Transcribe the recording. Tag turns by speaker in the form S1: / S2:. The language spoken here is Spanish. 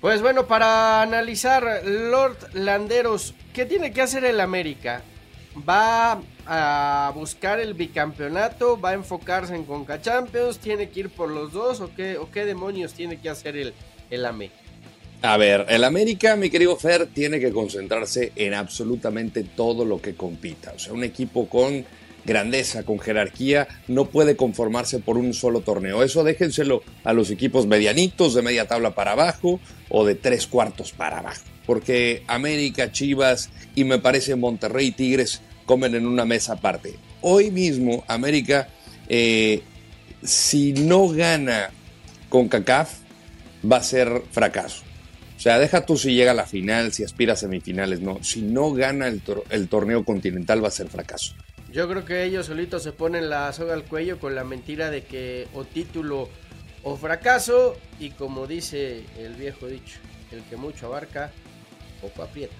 S1: Pues bueno, para analizar, Lord Landeros, ¿qué tiene que hacer el América? ¿Va a buscar el bicampeonato? ¿Va a enfocarse en Conca Champions? ¿Tiene que ir por los dos? ¿O qué, o qué demonios tiene que hacer el, el América?
S2: A ver, el América, mi querido Fer, tiene que concentrarse en absolutamente todo lo que compita. O sea, un equipo con grandeza, con jerarquía, no puede conformarse por un solo torneo. Eso déjenselo a los equipos medianitos, de media tabla para abajo o de tres cuartos para abajo. Porque América, Chivas y me parece Monterrey y Tigres comen en una mesa aparte. Hoy mismo América, eh, si no gana con CACAF, va a ser fracaso. O sea, deja tú si llega a la final, si aspira a semifinales, no. Si no gana el, el torneo continental va a ser fracaso.
S1: Yo creo que ellos solitos se ponen la soga al cuello con la mentira de que o título o fracaso y como dice el viejo dicho, el que mucho abarca, poco aprieta.